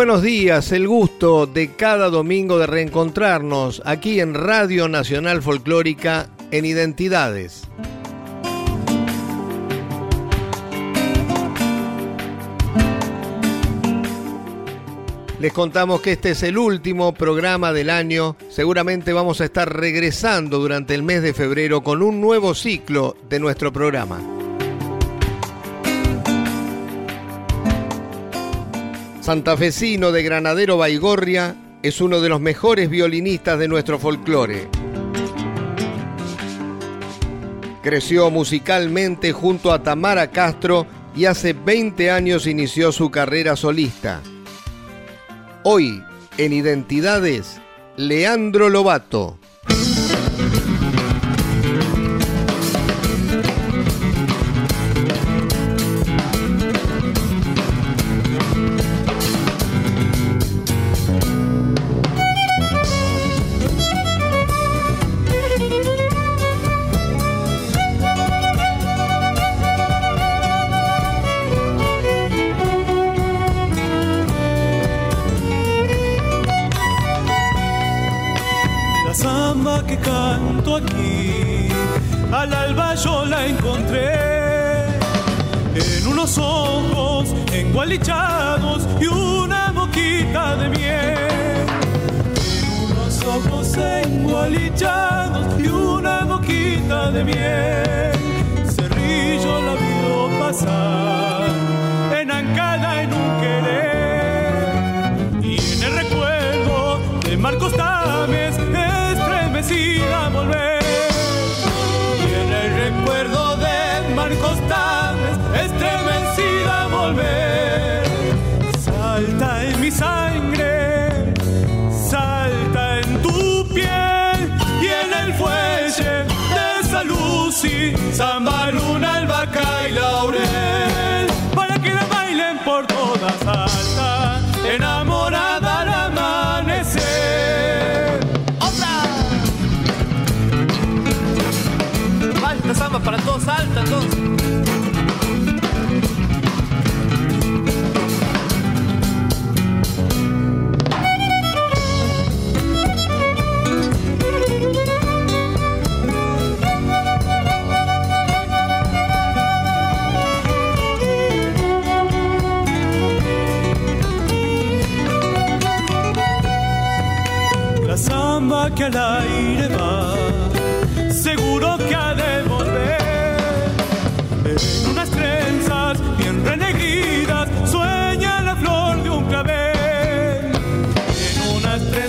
Buenos días, el gusto de cada domingo de reencontrarnos aquí en Radio Nacional Folclórica en Identidades. Les contamos que este es el último programa del año. Seguramente vamos a estar regresando durante el mes de febrero con un nuevo ciclo de nuestro programa. Santafesino de Granadero Baigorria es uno de los mejores violinistas de nuestro folclore. Creció musicalmente junto a Tamara Castro y hace 20 años inició su carrera solista. Hoy, en Identidades, Leandro Lobato. Y una boquita de miel. Unos ojos engualichados y una boquita de miel. Cerrillo la vio pasar, en Ancada en un querer. Y en el recuerdo de Marcos samba, luna, albahaca y laurel, para que la bailen por todas salta, enamorada al amanecer. ¡Otra! Basta samba para todos, salta entonces.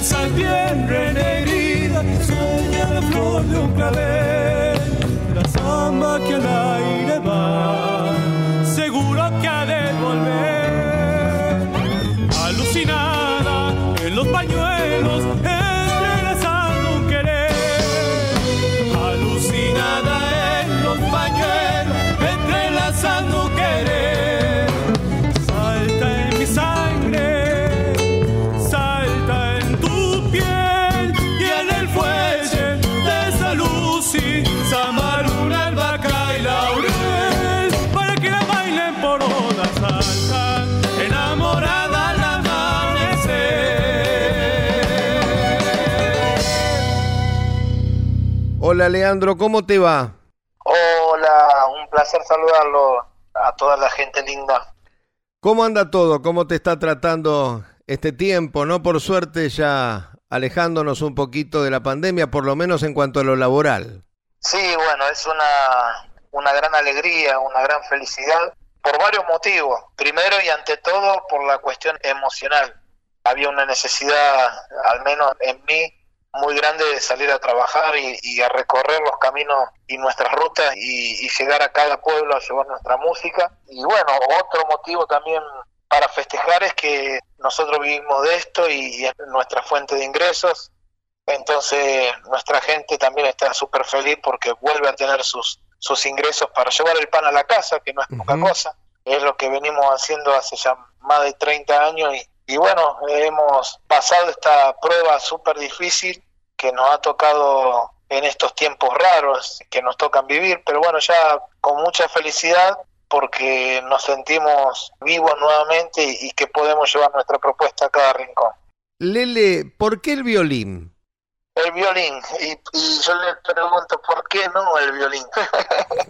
Trenzas bien renegridas sueña la flor de un clavel. La samba que al aire va, Hola Leandro, ¿cómo te va? Hola, un placer saludarlo a toda la gente linda. ¿Cómo anda todo? ¿Cómo te está tratando este tiempo? ¿No? Por suerte ya alejándonos un poquito de la pandemia, por lo menos en cuanto a lo laboral. Sí, bueno, es una, una gran alegría, una gran felicidad, por varios motivos. Primero y ante todo por la cuestión emocional. Había una necesidad, al menos en mí, muy grande de salir a trabajar y, a recorrer los caminos y nuestras rutas y, llegar a cada pueblo a llevar nuestra música. Y bueno, otro motivo también para festejar es que nosotros vivimos de esto y es nuestra fuente de ingresos. Entonces nuestra gente también está súper feliz porque vuelve a tener sus, sus ingresos para llevar el pan a la casa, que no es poca cosa. Es lo que venimos haciendo hace ya más de 30 años y, y bueno, hemos pasado esta prueba súper difícil que nos ha tocado en estos tiempos raros que nos tocan vivir, pero bueno, ya con mucha felicidad porque nos sentimos vivos nuevamente y, que podemos llevar nuestra propuesta a cada rincón. Lele, ¿por qué el violín? El violín, y, yo le pregunto, ¿por qué no el violín?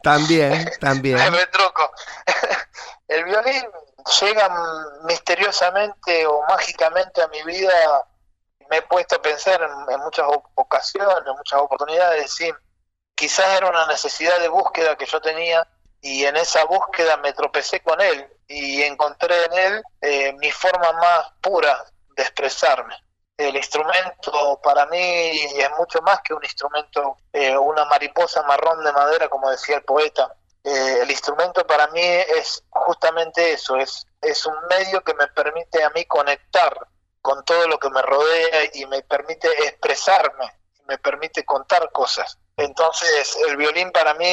También, también. Me truco. El violín llega misteriosamente o mágicamente a mi vida, me he puesto a pensar en, muchas ocasiones, en muchas oportunidades, sí, quizás era una necesidad de búsqueda que yo tenía y en esa búsqueda me tropecé con él y encontré en él eh, mi forma más pura de expresarme. El instrumento para mí es mucho más que un instrumento, eh, una mariposa marrón de madera, como decía el poeta. Eh, el instrumento para mí es justamente eso, es, es un medio que me permite a mí conectar con todo lo que me rodea y me permite expresarme, me permite contar cosas. Entonces el violín para mí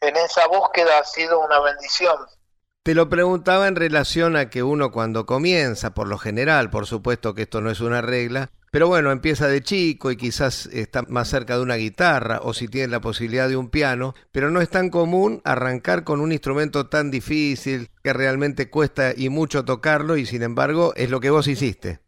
en esa búsqueda ha sido una bendición. Te lo preguntaba en relación a que uno cuando comienza, por lo general, por supuesto que esto no es una regla, pero bueno, empieza de chico y quizás está más cerca de una guitarra o si tiene la posibilidad de un piano, pero no es tan común arrancar con un instrumento tan difícil que realmente cuesta y mucho tocarlo y sin embargo es lo que vos hiciste.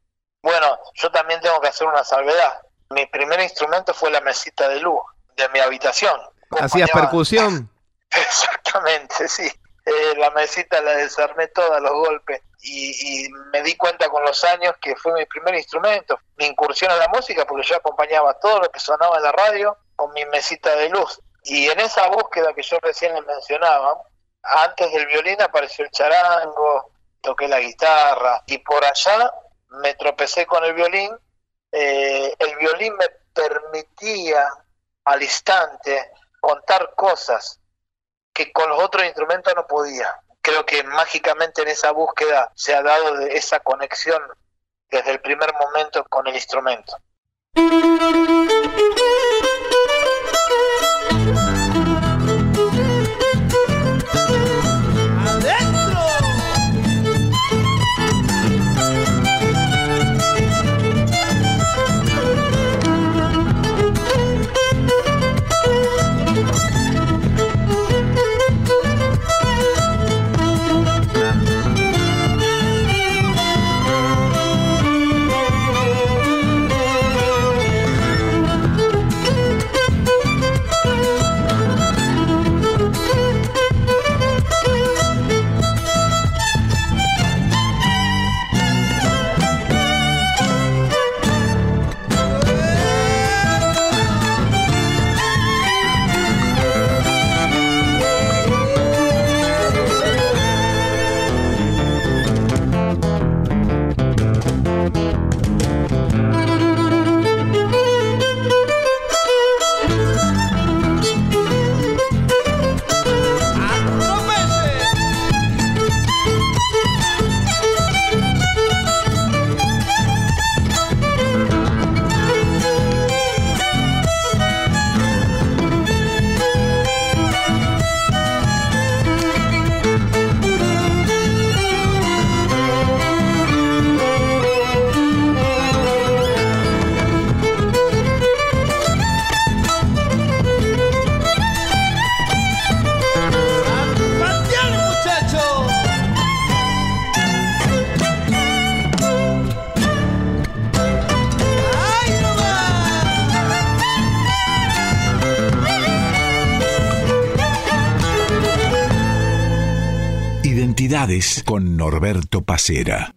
Bueno, yo también tengo que hacer una salvedad. Mi primer instrumento fue la mesita de luz de mi habitación. ¿Hacías percusión? Exactamente, sí. Eh, la mesita la desarmé toda, los golpes, y, me di cuenta con los años que fue mi primer instrumento, mi incursión a la música, porque yo acompañaba todo lo que sonaba en la radio con mi mesita de luz. Y en esa búsqueda que yo recién les mencionaba, antes del violín apareció el charango, toqué la guitarra, y por allá me tropecé con el violín. Eh, el violín me permitía al instante contar cosas que con los otros instrumentos no podía. Creo que mágicamente en esa búsqueda se ha dado de esa conexión desde el primer momento con el instrumento. Con Norberto Pacera.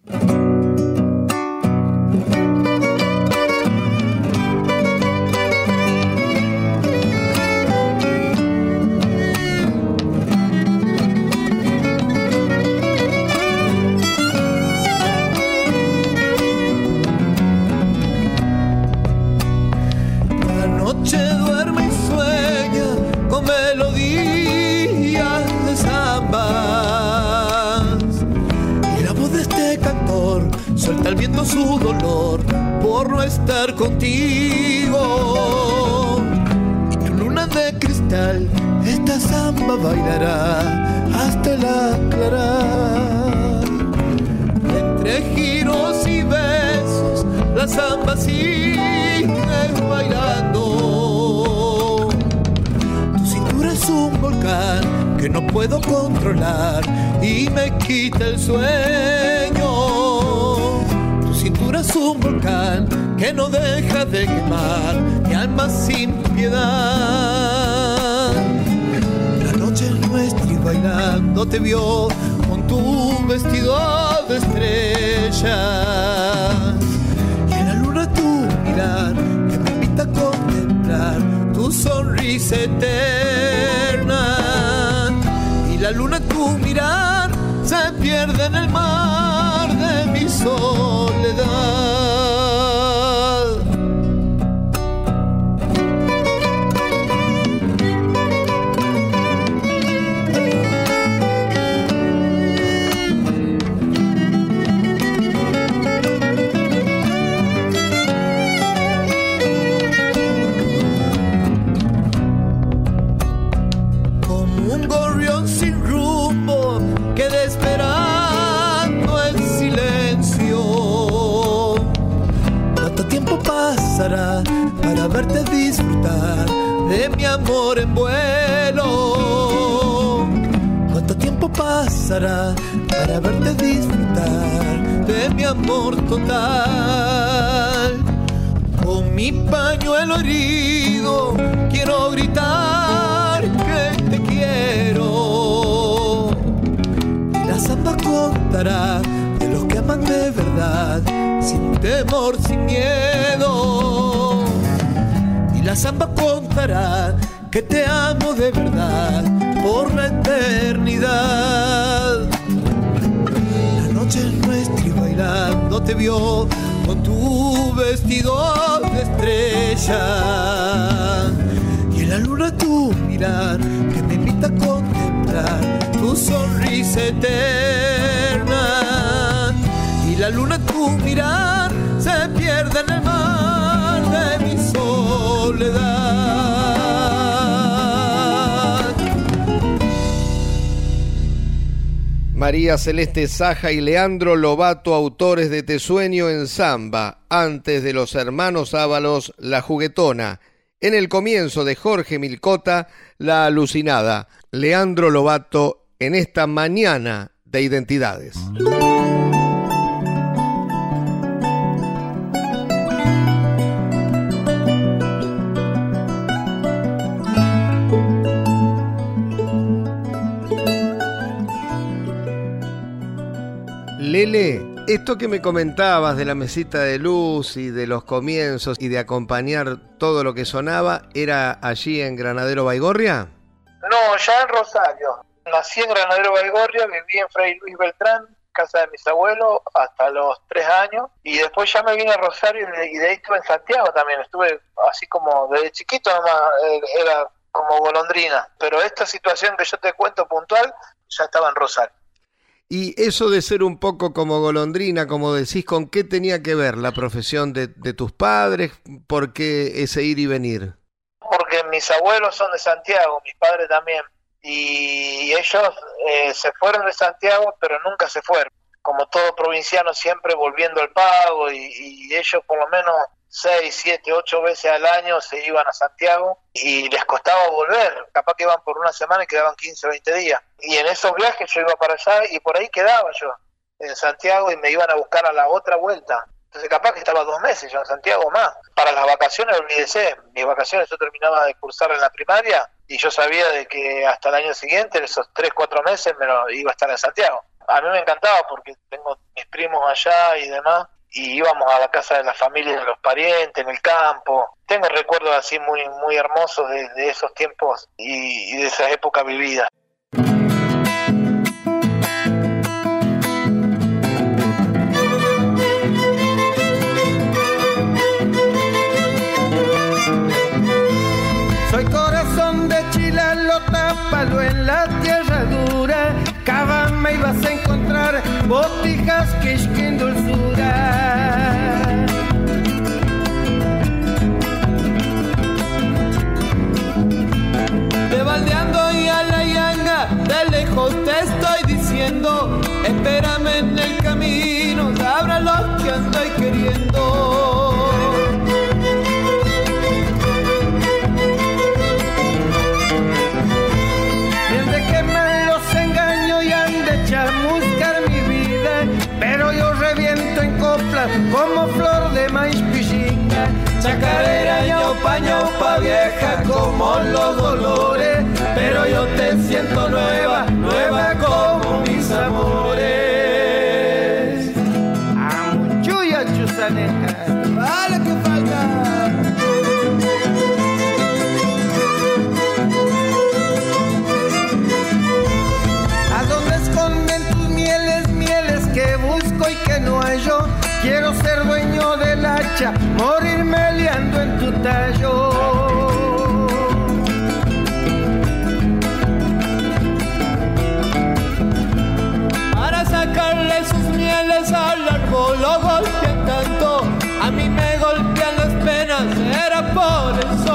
Te vio con tu vestido de estrella. Y en la luna tu mirar que me invita a contemplar tu sonrisa eterna. Y la luna tu mirar se pierde en el mar de mi soledad. Para verte disfrutar de mi amor total? Con mi pañuelo herido quiero gritar que te quiero. Y la samba contará de los que aman de verdad, sin temor, sin miedo. Y la samba contará que te amo de verdad por la eternidad. La noche es nuestra y bailando te vio con tu vestido de estrella. Y en la luna tu mirar que me invita a contemplar tu sonrisa eterna. Y la luna tu mirar María Celeste Saja y Leandro Lobato, autores de Te Sueño en Samba, antes de los hermanos Ábalos, La Juguetona. En el comienzo de Jorge Milcota, La Alucinada. Leandro Lobato en esta mañana de identidades. Lele, esto que me comentabas de la mesita de luz y de los comienzos y de acompañar todo lo que sonaba, ¿era allí en Granadero Baigorria? No, ya en Rosario. Nací en Granadero Baigorria, viví en Fray Luis Beltrán, casa de mis abuelos, hasta los tres años. Y después ya me vine a Rosario y de, ahí estuve en Santiago también. Estuve así como desde chiquito, nomás eh, era como golondrina. Pero esta situación que yo te cuento puntual, ya estaba en Rosario. Y eso de ser un poco como golondrina, como decís, ¿con qué tenía que ver la profesión de, tus padres? ¿Por qué ese ir y venir? porque mis abuelos son de Santiago, mis padres también, y ellos eh, se fueron de Santiago, pero nunca se fueron. Como todo provinciano, siempre volviendo al pago, y ellos por lo menos seis, siete, ocho veces al año se iban a Santiago y les costaba volver. Capaz que iban por una semana y quedaban 15 o 20 días. Y en esos viajes yo iba para allá y por ahí quedaba yo en Santiago y me iban a buscar a la otra vuelta. Entonces capaz que estaba dos meses yo en Santiago más. Para las vacaciones, olvídese, mis vacaciones yo terminaba de cursar en la primaria y yo sabía de que hasta el año siguiente, esos tres, cuatro meses, me lo iba a estar en Santiago. A mí me encantaba porque tengo mis primos allá y demás y íbamos a la casa de la familia de los parientes, en el campo. Tengo recuerdos así muy muy hermosos de, esos tiempos y, y de esa época vivida. Soy corazón de chilalo, tápalo en la tierra dura, cavando me ibas a encontrar botijas ñaupa vieja como los dolores,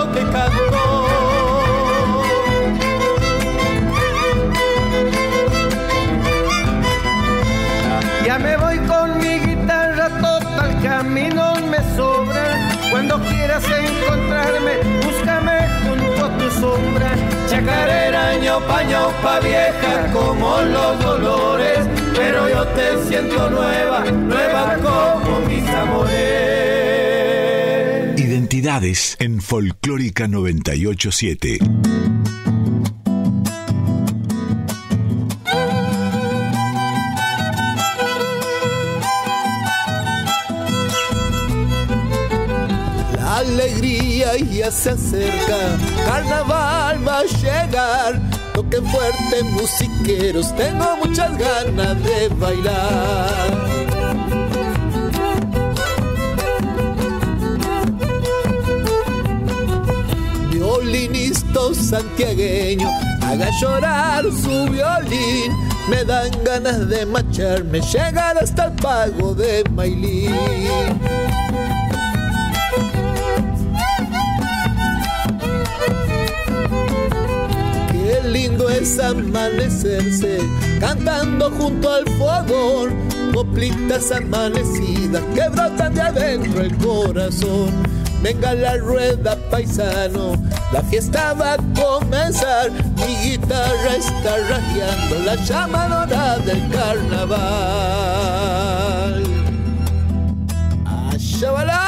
canto. Ya me voy con mi guitarra, total caminos me sobran. Cuando quieras encontrarme, búscame junto a tu sombra. Chacarera, ñopa, ñopa vieja como los dolores. Pero yo te siento nueva, nueva como mis amores. En Folclórica 987. La alegría ya se acerca, carnaval va a llegar. Toque fuerte, musiqueros, tengo muchas ganas de bailar. Violinista santiagueño, haga llorar su violín. Me dan ganas de marcharme, llegar hasta el pago de Mailín. Qué lindo es amanecerse cantando junto al fogón, coplitas amanecidas que brotan de adentro el corazón. Venga la rueda paisano, la fiesta va a comenzar, mi guitarra está radiando la llamadora del carnaval. ¡Allá va la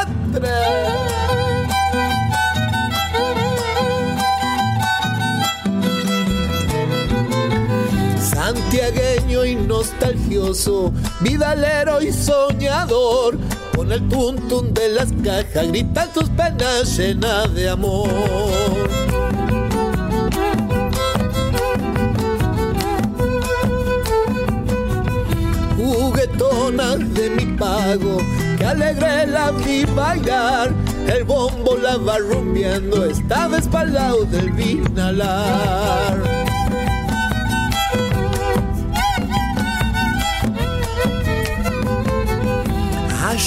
santiagueño y nostalgioso, vidalero y soñador, con el tuntún de las cajas gritan tus penas llenas de amor. Juguetona de mi pago, que alegre la vi bailar, el bombo la va rumbeando, estaba espaldado del vinalar.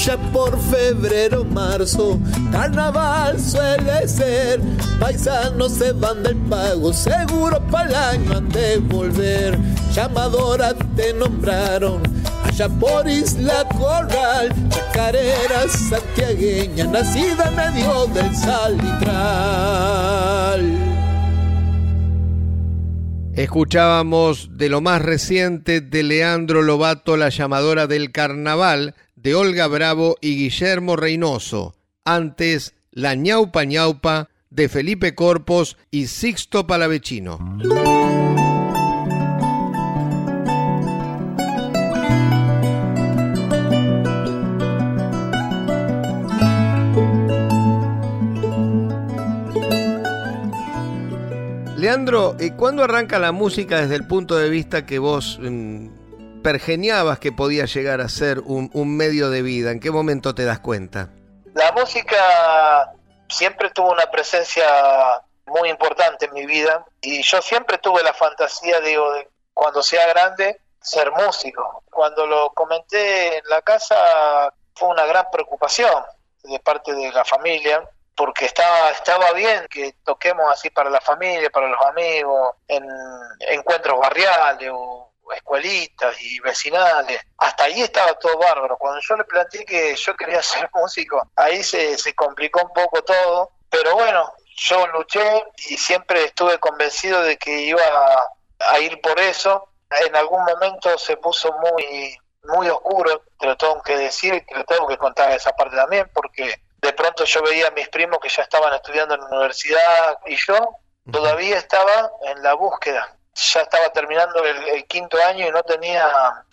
Allá por febrero, marzo, carnaval suele ser. Paisanos se van del pago, seguro para año han de volver. Llamadora te nombraron, allá por Isla Corral, chacarera santiagueña, nacida en medio del salitral. Escuchábamos de lo más reciente de Leandro Lobato, la llamadora del carnaval, de Olga Bravo y Guillermo Reynoso. Antes, La ñaupa ñaupa de Felipe Corpos y Sixto Palavecino. Leandro, ¿y ¿cuándo arranca la música desde el punto de vista que vos mm, pergeniabas que podía llegar a ser un, medio de vida? ¿En qué momento te das cuenta? La música siempre tuvo una presencia muy importante en mi vida y yo siempre tuve la fantasía, digo, de cuando sea grande ser músico. Cuando lo comenté en la casa fue una gran preocupación de parte de la familia, porque estaba, estaba bien que toquemos así para la familia, para los amigos, en encuentros barriales o escuelitas y vecinales. Hasta ahí estaba todo bárbaro. Cuando yo le planteé que yo quería ser músico, ahí se, se complicó un poco todo. Pero bueno, yo luché y siempre estuve convencido de que iba a, a ir por eso. En algún momento se puso muy muy oscuro, te lo tengo que decir y te lo tengo que contar esa parte también, porque de pronto yo veía a mis primos que ya estaban estudiando en la universidad y yo todavía estaba en la búsqueda. Ya estaba terminando el, el, quinto año y no tenía,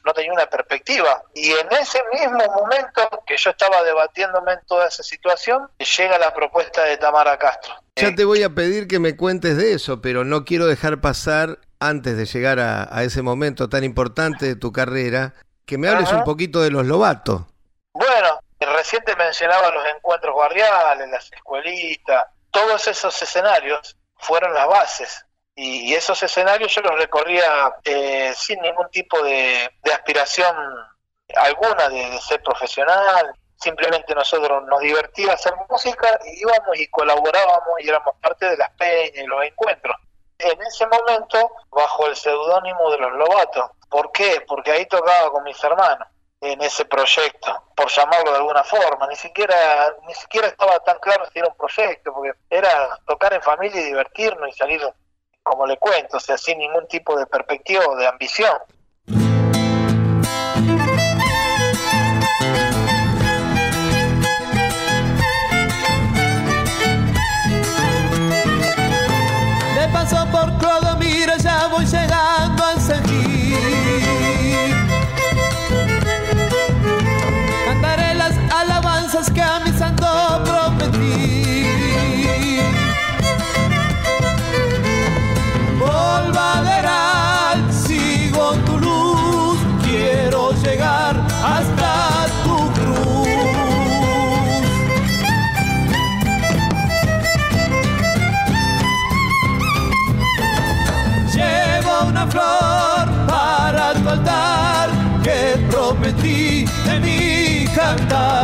no tenía una perspectiva. Y en ese mismo momento que yo estaba debatiéndome en toda esa situación, llega la propuesta de Tamara Castro. Ya te voy a pedir que me cuentes de eso, pero no quiero dejar pasar, antes de llegar a, a ese momento tan importante de tu carrera, que me hables Ajá. un poquito de los Lobatos. Bueno, recién te mencionaba los encuentros barriales, las escuelitas, todos esos escenarios fueron las bases. Y, esos escenarios yo los recorría eh, sin ningún tipo de, aspiración alguna de, de, ser profesional. Simplemente nosotros nos divertía hacer música y íbamos y colaborábamos y éramos parte de las peñas y los encuentros. En ese momento, bajo el seudónimo de los Lobatos. ¿Por qué? Porque ahí tocaba con mis hermanos en ese proyecto, por llamarlo de alguna forma. Ni siquiera, ni siquiera estaba tan claro si era un proyecto, porque era tocar en familia y divertirnos y salir, como le cuento, o sea, sin ningún tipo de perspectiva o de ambición. Cantar.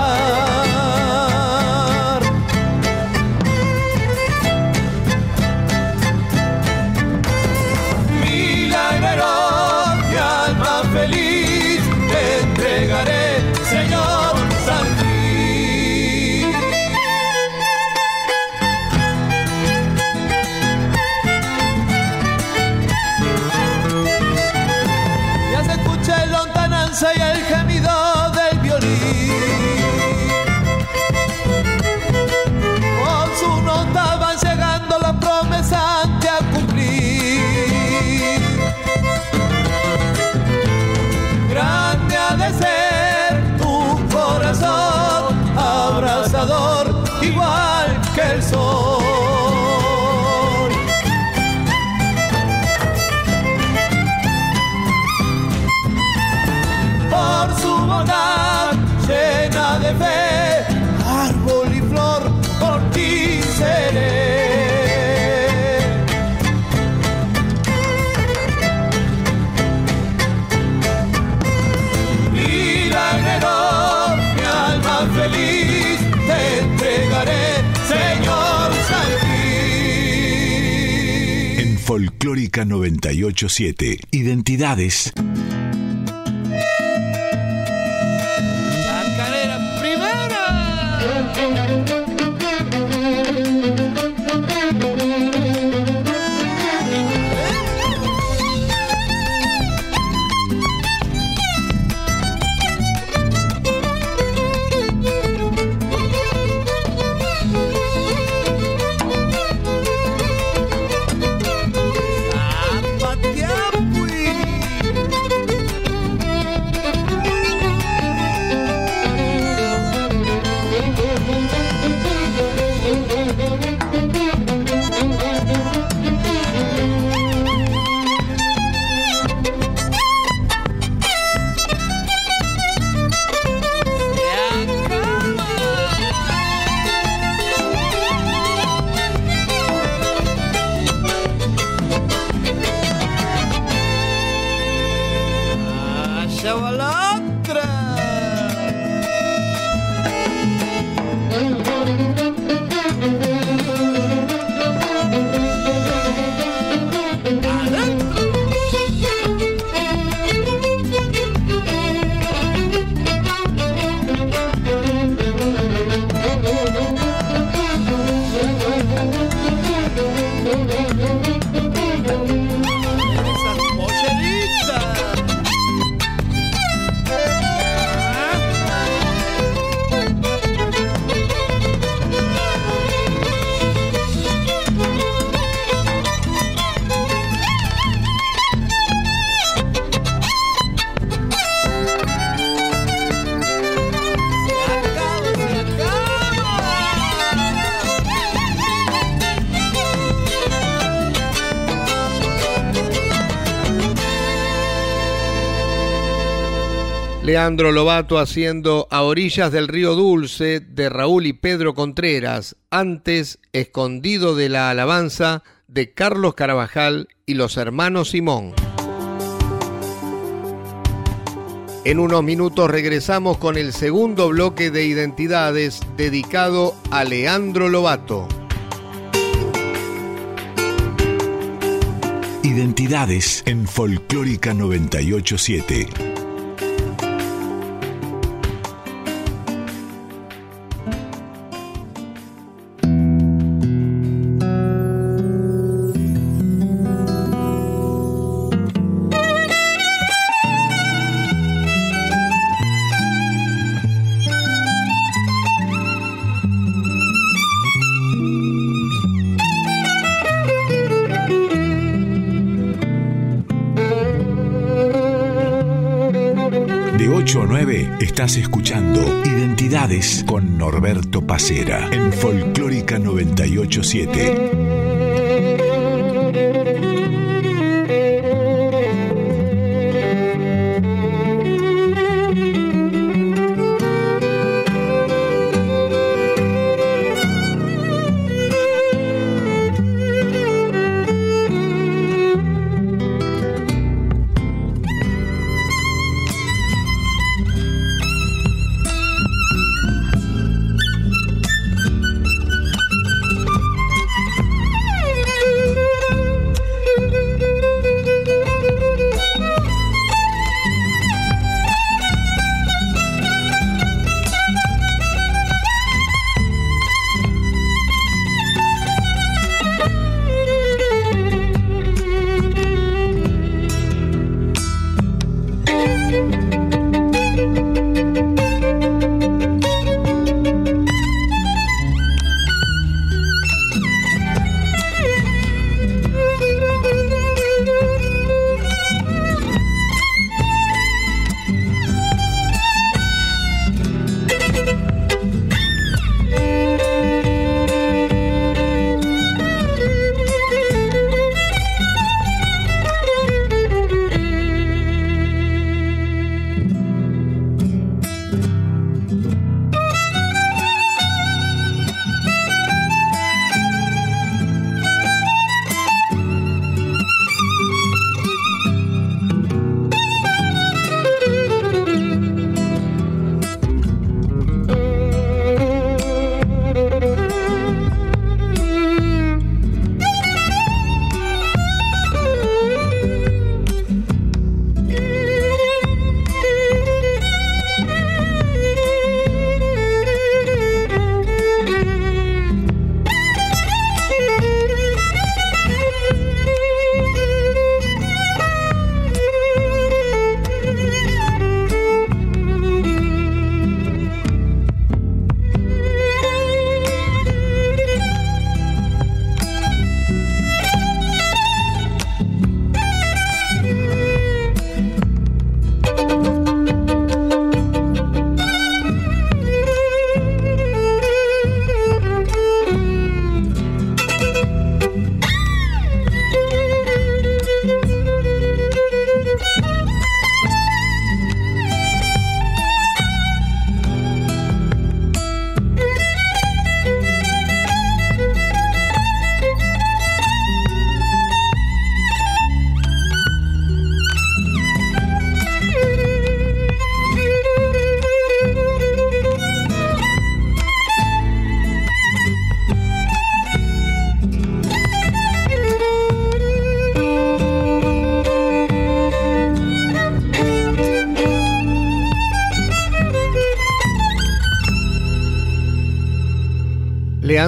Folclórica 987, Identidades. Leandro Lobato haciendo A orillas del río Dulce de Raúl y Pedro Contreras, antes Escondido de la Alabanza de Carlos Carabajal y los hermanos Simón. En unos minutos regresamos con el segundo bloque de identidades dedicado a Leandro Lobato. Identidades en Folclórica 987. Estás escuchando Identidades con Norberto Pacera en Folclórica 987.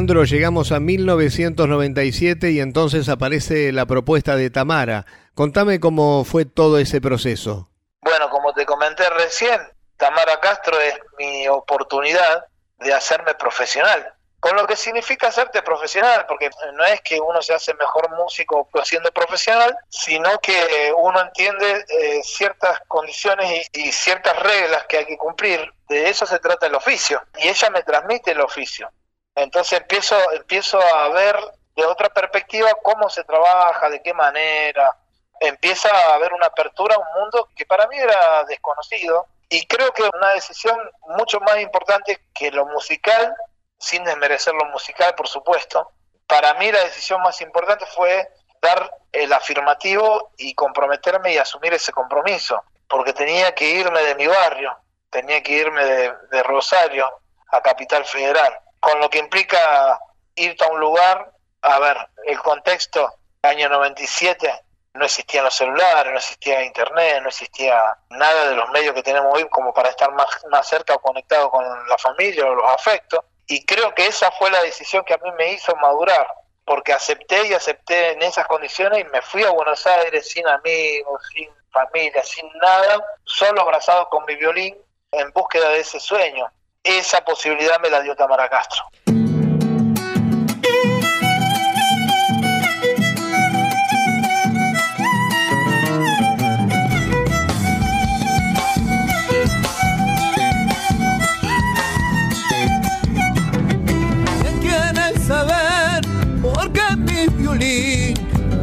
Llegamos a 1997 y entonces aparece la propuesta de Tamara. Contame cómo fue todo ese proceso. Bueno, como te comenté recién, Tamara Castro es mi oportunidad de hacerme profesional. Con lo que significa hacerte profesional, porque no es que uno se hace mejor músico siendo profesional, sino que uno entiende eh, ciertas condiciones y ciertas reglas que hay que cumplir. De eso se trata el oficio. Y ella me transmite el oficio. Entonces empiezo, empiezo a ver de otra perspectiva cómo se trabaja, de qué manera. Empieza a haber una apertura a un mundo que para mí era desconocido Y creo que una decisión mucho más importante que lo musical, sin desmerecer lo musical, por supuesto, para mí la decisión más importante fue dar el afirmativo y comprometerme y asumir ese compromiso, porque tenía que irme de mi barrio, tenía que irme de, Rosario a Capital Federal, con lo que implica irte a un lugar, a ver, el contexto, año 97, no existían los celulares, no existía internet, no existía nada de los medios que tenemos hoy como para estar más, más cerca o conectado con la familia o los afectos. Y creo que esa fue la decisión que a mí me hizo madurar, porque acepté y acepté en esas condiciones y me fui a Buenos Aires sin amigos, sin familia, sin nada, solo abrazado con mi violín en búsqueda de ese sueño. Esa posibilidad me la dio Tamara Castro.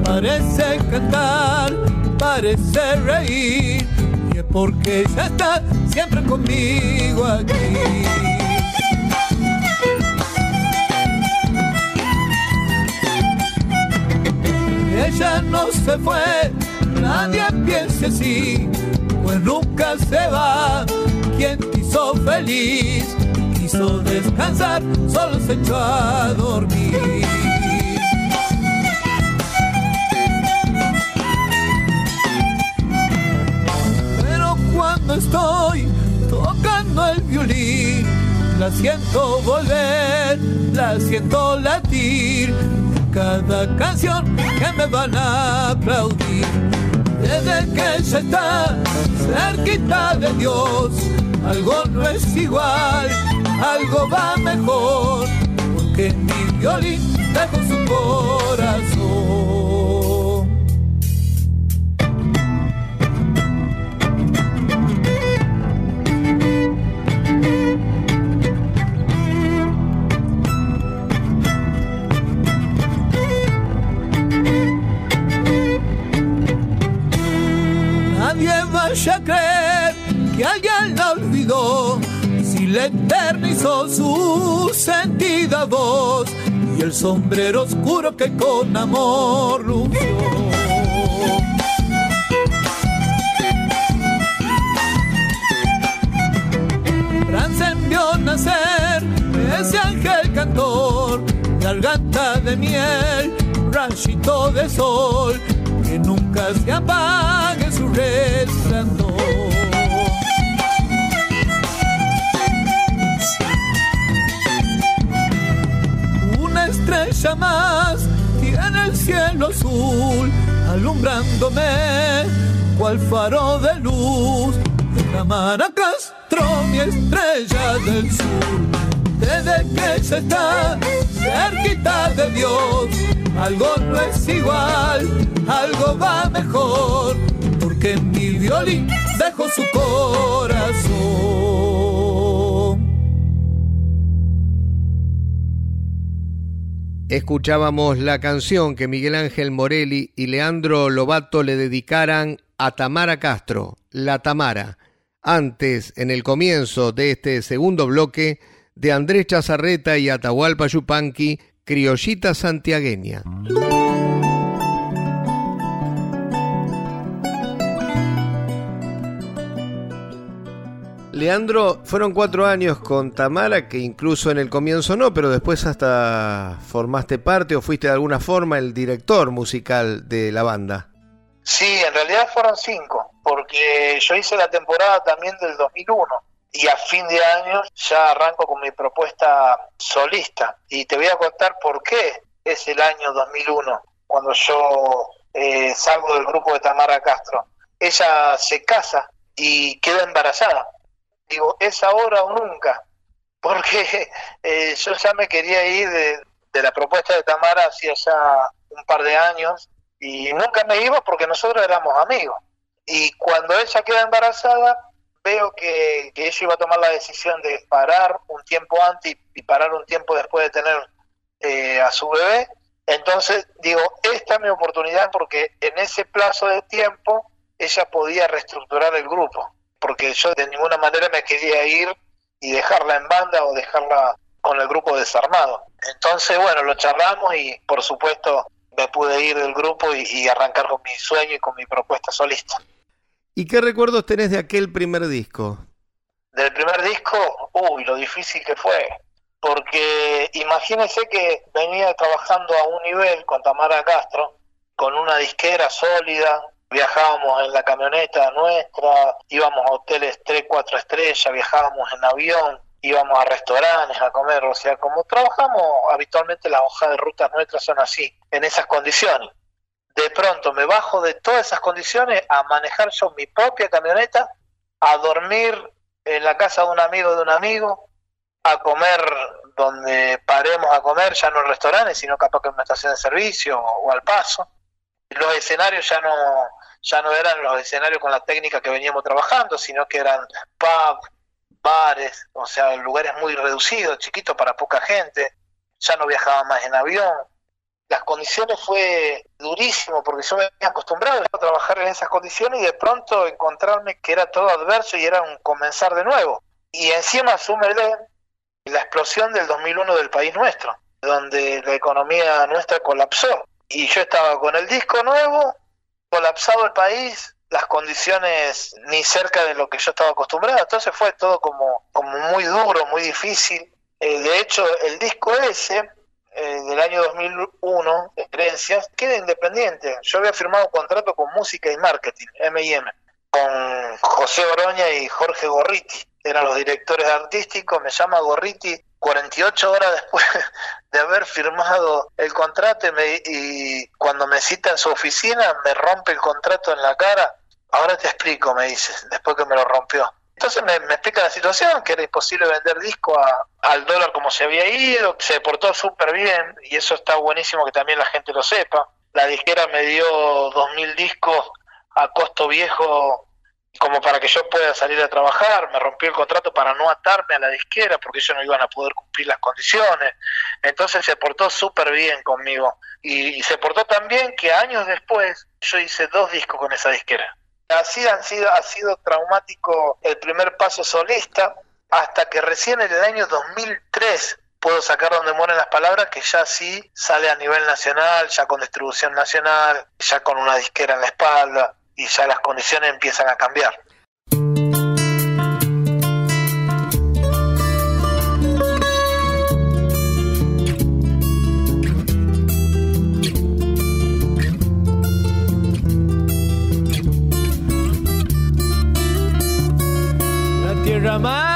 parece cantar, parece reír, y es porque ya está siempre conmigo aquí. Ella no se fue, nadie piense así, pues nunca se va. Quien hizo feliz, quiso descansar, solo se echó a dormir. Cuando estoy tocando el violín. La siento volver, la siento latir. Cada canción que me van a aplaudir. Desde que ella está cerquita de Dios, algo no es igual, algo va mejor, porque mi violín dejó su corazón. A que alguien la olvidó, si le eternizó su sentida voz y el sombrero oscuro que con amor lució. Franz envió nacer ese ángel cantor, garganta de miel, rayito de sol, que nunca se apague Una estrella más tiene el cielo azul, alumbrándome cual faro de luz. De Castro, mi estrella del sur, desde que se está cerquita de Dios algo no es igual, algo va mejor, porque mi violín dejó su corazón. Escuchábamos la canción que Miguel Ángel Morelli y Leandro Lobato le dedicaran a Tamara Castro, La Tamara. Antes, en el comienzo de este segundo bloque, de Andrés Chazarreta y Atahualpa Yupanqui Criollita santiagueña. Leandro, fueron cuatro años con Tamara, que incluso en el comienzo no, pero después hasta formaste parte o fuiste de alguna forma el director musical de la banda. Sí, en realidad fueron cinco, porque yo hice la temporada también del 2001 y a fin de año ya arranco con mi propuesta solista. Y te voy a contar por qué es el año 2001, cuando yo eh, salgo del grupo de Tamara Castro. Ella se casa y queda embarazada. Digo, ¿es ahora o nunca? Porque eh, yo ya me quería ir de, de la propuesta de Tamara hacía ya un par de años y nunca me iba porque nosotros éramos amigos. Y cuando ella queda embarazada, veo que, ella iba a tomar la decisión de parar un tiempo antes y, parar un tiempo después de tener eh, a su bebé. Entonces digo, esta es mi oportunidad porque en ese plazo de tiempo ella podía reestructurar el grupo. Porque yo de ninguna manera me quería ir y dejarla en banda o dejarla con el grupo desarmado. Entonces, bueno, lo charlamos y por supuesto me pude ir del grupo y, y arrancar con mi sueño y con mi propuesta solista. ¿Y qué recuerdos tenés de aquel primer disco? Del primer disco, uy, lo difícil que fue. Porque imagínense que venía trabajando a un nivel con Tamara Castro, con una disquera sólida, viajábamos en la camioneta nuestra, íbamos a hoteles 3, 4 estrellas, viajábamos en avión, íbamos a restaurantes a comer, o sea, como trabajamos habitualmente las hojas de rutas nuestras son así, en esas condiciones. De pronto me bajo de todas esas condiciones a manejar yo mi propia camioneta, a dormir en la casa de un amigo de un amigo, a comer donde paremos a comer, ya no en restaurantes, sino capaz que en una estación de servicio o, o al paso. Los escenarios ya no, ya no eran los escenarios con la técnica que veníamos trabajando, sino que eran pub, bares, o sea, lugares muy reducidos, chiquitos para poca gente, ya no viajaba más en avión. Las condiciones fue durísimo porque yo venía acostumbrado a trabajar en esas condiciones y de pronto encontrarme que era todo adverso y era un comenzar de nuevo. Y encima súmele la explosión del 2001 del país nuestro, donde la economía nuestra colapsó. Y yo estaba con el disco nuevo, colapsado el país, las condiciones ni cerca de lo que yo estaba acostumbrado, entonces fue todo como, como muy duro, muy difícil. Eh, de hecho, el disco ese, eh, del año 2001, Herencias, queda independiente. Yo había firmado un contrato con Música y Marketing, M&M, con José Oroña y Jorge Gorriti, eran los directores artísticos, me llama Gorriti 48 horas después de haber firmado el contrato y, me, y, cuando me cita en su oficina me rompe el contrato en la cara. Ahora te explico, me dice, después que me lo rompió. Entonces me, explica la situación, que era imposible vender disco a, al dólar como se había ido, se portó súper bien y eso está buenísimo que también la gente lo sepa. La disquera me dio 2.000 discos a costo viejo como para que yo pueda salir a trabajar, me rompió el contrato para no atarme a la disquera porque ellos no iban a poder cumplir las condiciones. Entonces se portó súper bien conmigo y, se portó tan bien que años después yo hice dos discos con esa disquera. Así han sido, ha sido traumático el primer paso solista hasta que recién en el año 2003 puedo sacar donde mueren las palabras que ya sí sale a nivel nacional, ya con distribución nacional, ya con una disquera en la espalda y ya las condiciones empiezan a cambiar. La tierra madre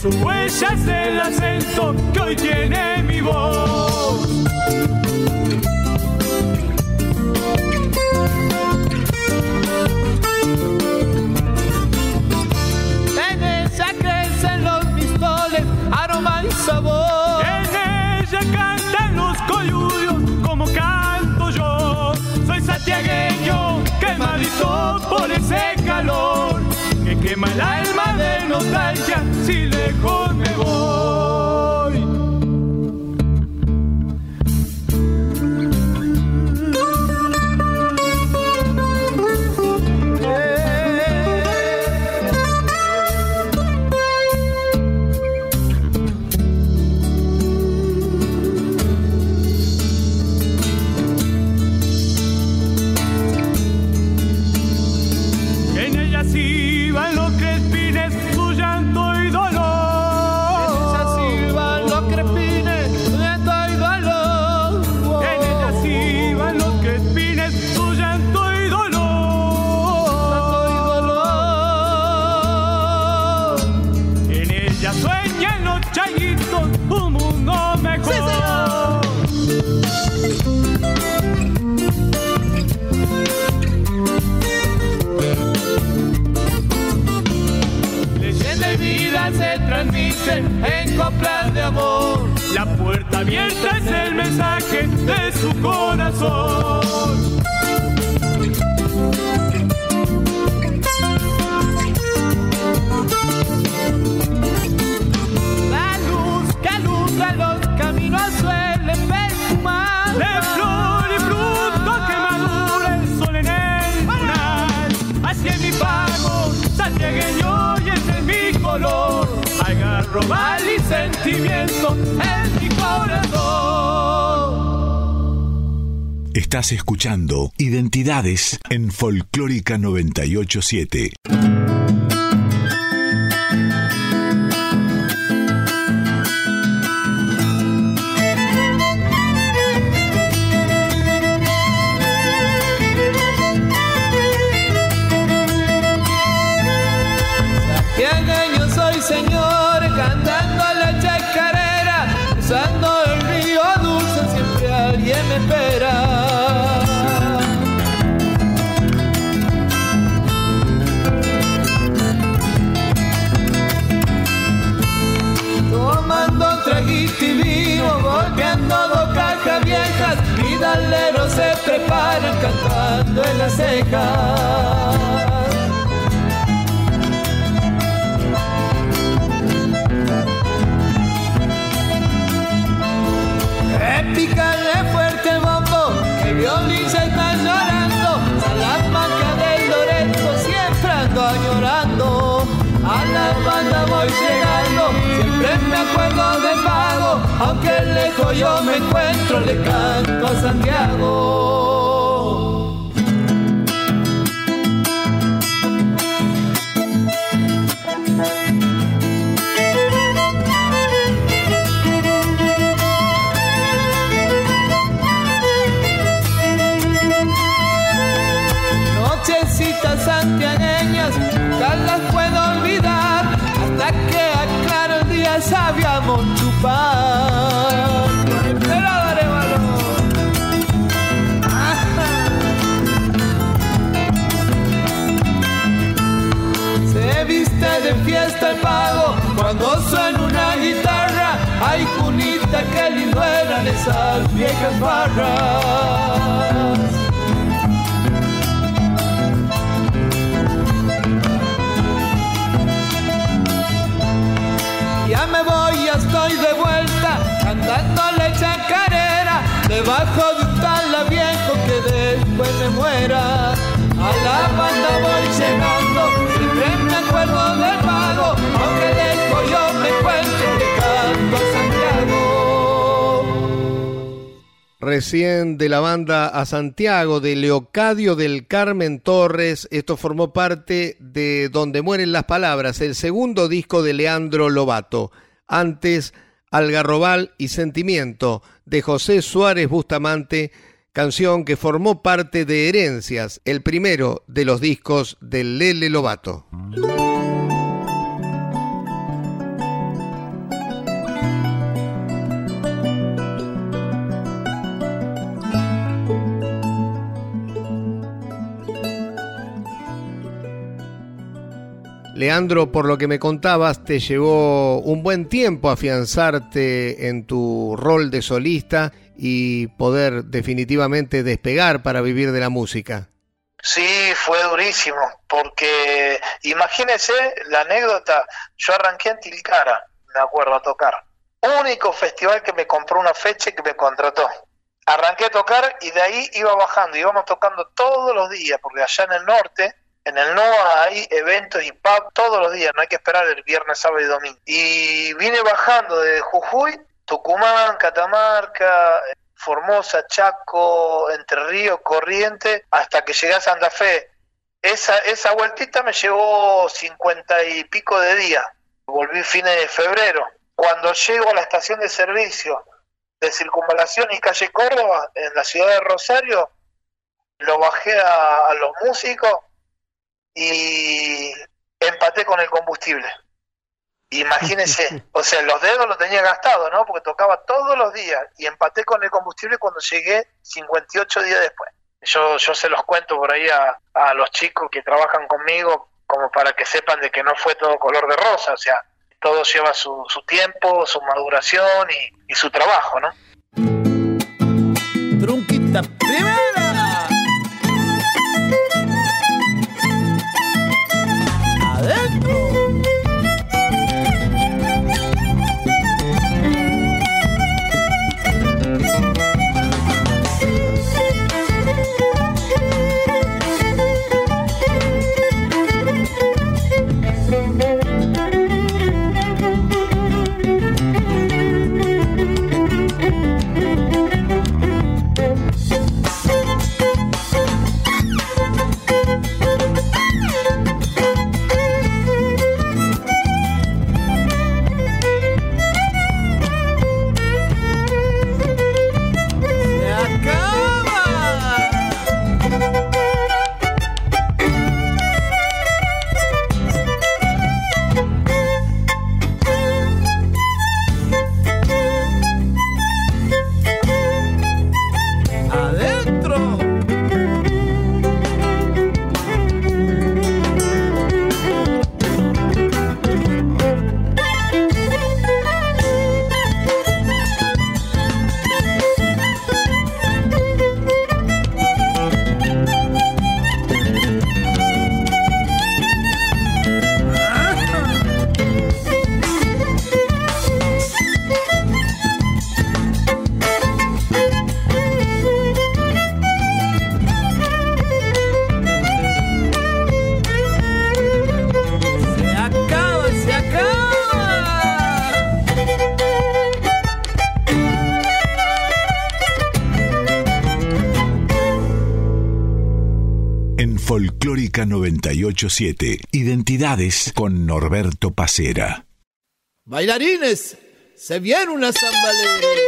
su huella es el acento que hoy tiene mi voz. En ella crecen los pistoles, aroma y sabor. En ella cantan los coyuyos como canto yo. Soy santiagueño, quemadito por ese calor que quema el alma nostalgia si lejos Identidades en Folclórica 987. Santiagueño se preparan cantando en las cejas. Pícale fuerte el bombo, que el violín se está llorando. Salamanca del Loreto siempre ando añorando. A la banda voy llegando, siempre me acuerdo pago. Aunque lejos yo me encuentro, le canto a Santiago. Esas viejas barras. Ya me voy, ya estoy de vuelta, cantándole chacarera, debajo de un tala viejo que después me muera. Recién de la banda a Santiago, de Leocadio del Carmen Torres, esto formó parte de Donde mueren las palabras, el segundo disco de Leandro Lobato. Antes, Algarrobal y Sentimiento, de José Suárez Bustamante, canción que formó parte de Herencias, el primero de los discos de Lele Lobato. Leandro, por lo que me contabas, te llevó un buen tiempo afianzarte en tu rol de solista y poder definitivamente despegar para vivir de la música. Sí, fue durísimo, porque imagínense la anécdota, yo arranqué en Tilcara, me acuerdo, a tocar. Único festival que me compró una fecha y que me contrató. Arranqué a tocar y de ahí iba bajando, íbamos tocando todos los días, porque allá en el norte, en el NOA hay eventos y pub todos los días, no hay que esperar el viernes, sábado y domingo. Y vine bajando de Jujuy, Tucumán, Catamarca, Formosa, Chaco, Entre Ríos, Corriente, hasta que llegué a Santa Fe. Esa, esa vueltita me llevó cincuenta y pico de días. Volví fines de febrero. Cuando llego a la estación de servicio de Circunvalación y Calle Córdoba, en la ciudad de Rosario, lo bajé a los músicos y empaté con el combustible. Imagínense, o sea, los dedos los tenía gastado, ¿no? Porque tocaba todos los días y empaté con el combustible cuando llegué 58 días después. Yo, yo se los cuento por ahí a, a los chicos que trabajan conmigo como para que sepan de que no fue todo color de rosa, o sea, todo lleva su, su tiempo, su maduración y, y su trabajo, ¿no? 987. Identidades con Norberto Pacera. Bailarines, se viene una zambalera.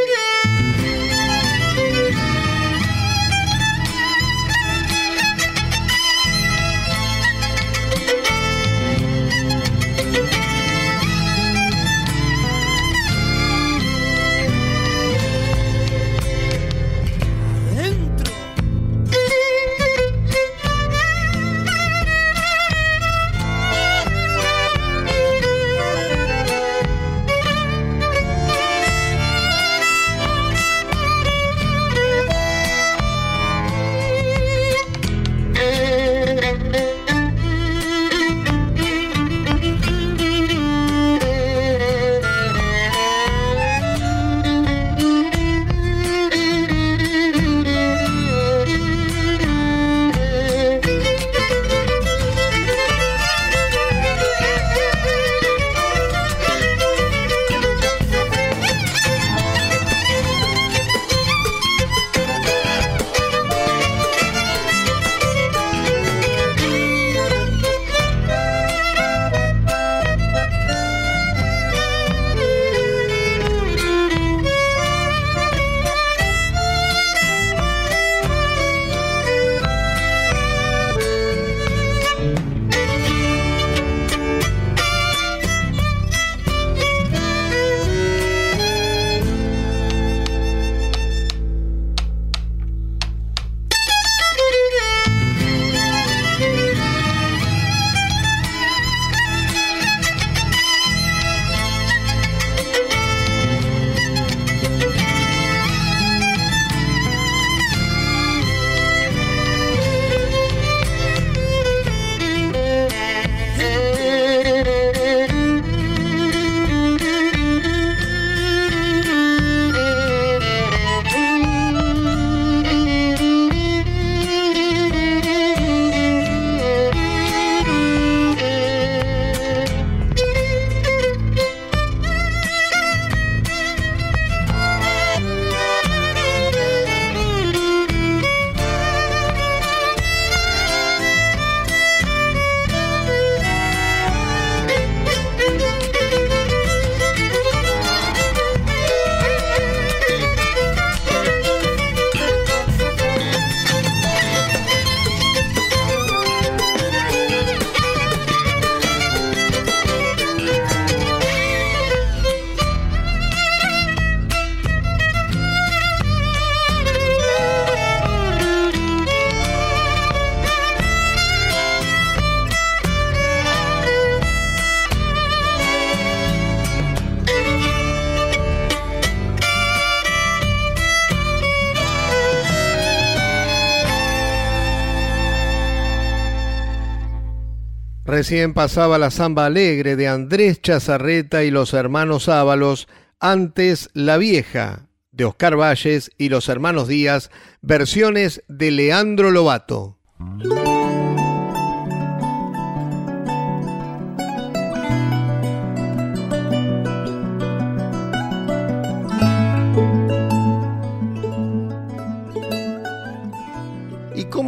Recién pasaba la samba alegre de Andrés Chazarreta y los hermanos Ábalos, antes La Vieja de Oscar Valles y los hermanos Díaz, versiones de Leandro Lobato.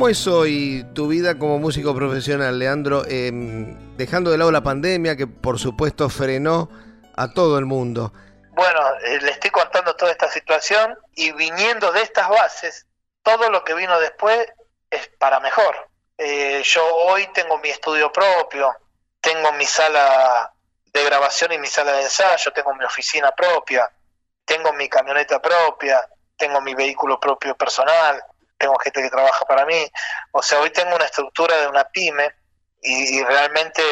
¿Cómo es hoy tu vida como músico profesional, Leandro? Em, dejando de lado la pandemia, que por supuesto frenó a todo el mundo. Bueno, eh, le estoy contando toda esta situación y viniendo de estas bases, todo lo que vino después es para mejor. Eh, yo hoy tengo mi estudio propio, tengo mi sala de grabación y mi sala de ensayo, tengo mi oficina propia, tengo mi camioneta propia, tengo mi vehículo propio personal, tengo gente que trabaja para mí. O sea, hoy tengo una estructura de una pyme y, realmente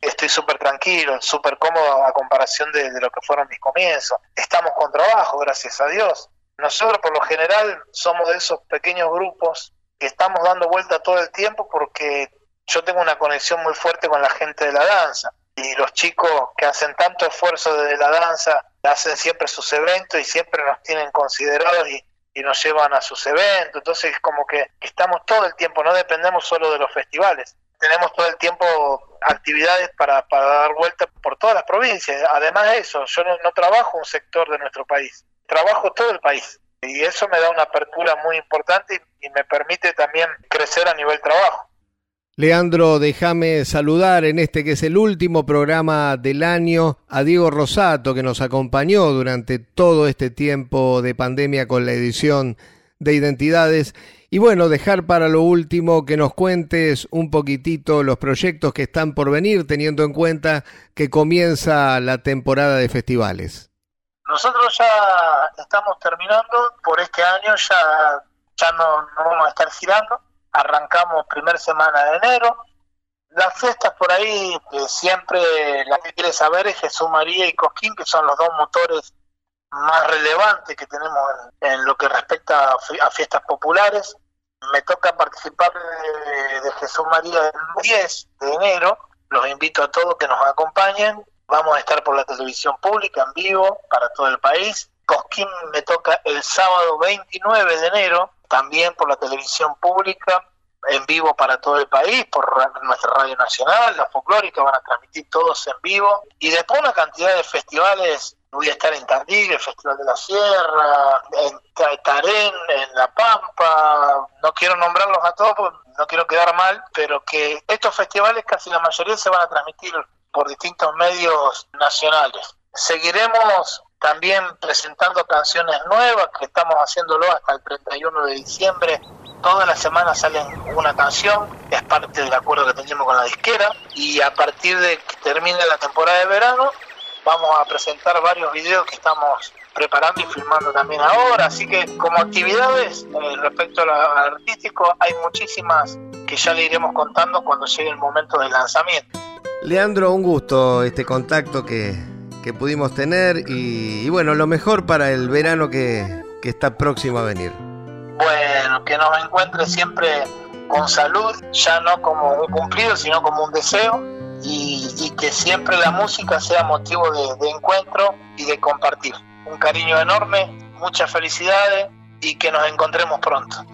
estoy súper tranquilo, súper cómodo a comparación de, lo que fueron mis comienzos. Estamos con trabajo, gracias a Dios. Nosotros por lo general somos de esos pequeños grupos que estamos dando vuelta todo el tiempo porque yo tengo una conexión muy fuerte con la gente de la danza y los chicos que hacen tanto esfuerzo desde la danza hacen siempre sus eventos y siempre nos tienen considerados y, y nos llevan a sus eventos, entonces como que estamos todo el tiempo, no dependemos solo de los festivales, tenemos todo el tiempo actividades para, dar vuelta por todas las provincias. Además de eso, yo no, trabajo un sector de nuestro país, trabajo todo el país. Y eso me da una apertura muy importante y me permite también crecer a nivel trabajo. Leandro, déjame saludar en este que es el último programa del año a Diego Rosato, que nos acompañó durante todo este tiempo de pandemia con la edición de Identidades. Y bueno, dejar para lo último que nos cuentes un poquitito los proyectos que están por venir, teniendo en cuenta que comienza la temporada de festivales. Nosotros ya estamos terminando, por este año ya, ya no, no vamos a estar girando arrancamos primer semana de enero. Las fiestas por ahí, siempre la que quiere saber es Jesús María y Cosquín, que son los dos motores más relevantes que tenemos en, lo que respecta a, fiestas populares. Me toca participar de, Jesús María el 10 de enero. Los invito a todos que nos acompañen. Vamos a estar por la televisión pública en vivo para todo el país. Cosquín me toca el sábado 29 de enero también por la televisión pública, en vivo para todo el país, por nuestra radio nacional, la folclórica, van a transmitir todos en vivo. Y después una cantidad de festivales, voy a estar en Tandil, el Festival de la Sierra, en Tarén, en La Pampa, no quiero nombrarlos a todos porque no quiero quedar mal, pero que estos festivales casi la mayoría se van a transmitir por distintos medios nacionales. Seguiremos también presentando canciones nuevas, que estamos haciéndolo hasta el 31 de diciembre. Todas las semanas salen una canción, es parte del acuerdo que tenemos con la disquera, y a partir de que termine la temporada de verano, vamos a presentar varios videos que estamos preparando y filmando también ahora, así que como actividades eh, respecto al artístico hay muchísimas que ya le iremos contando cuando llegue el momento del lanzamiento. Leandro, un gusto este contacto que que pudimos tener y, bueno, lo mejor para el verano que, está próximo a venir. Bueno, que nos encuentre siempre con salud, ya no como un cumplido, sino como un deseo, y, que siempre la música sea motivo de, de, encuentro y de compartir. Un cariño enorme, muchas felicidades y que nos encontremos pronto.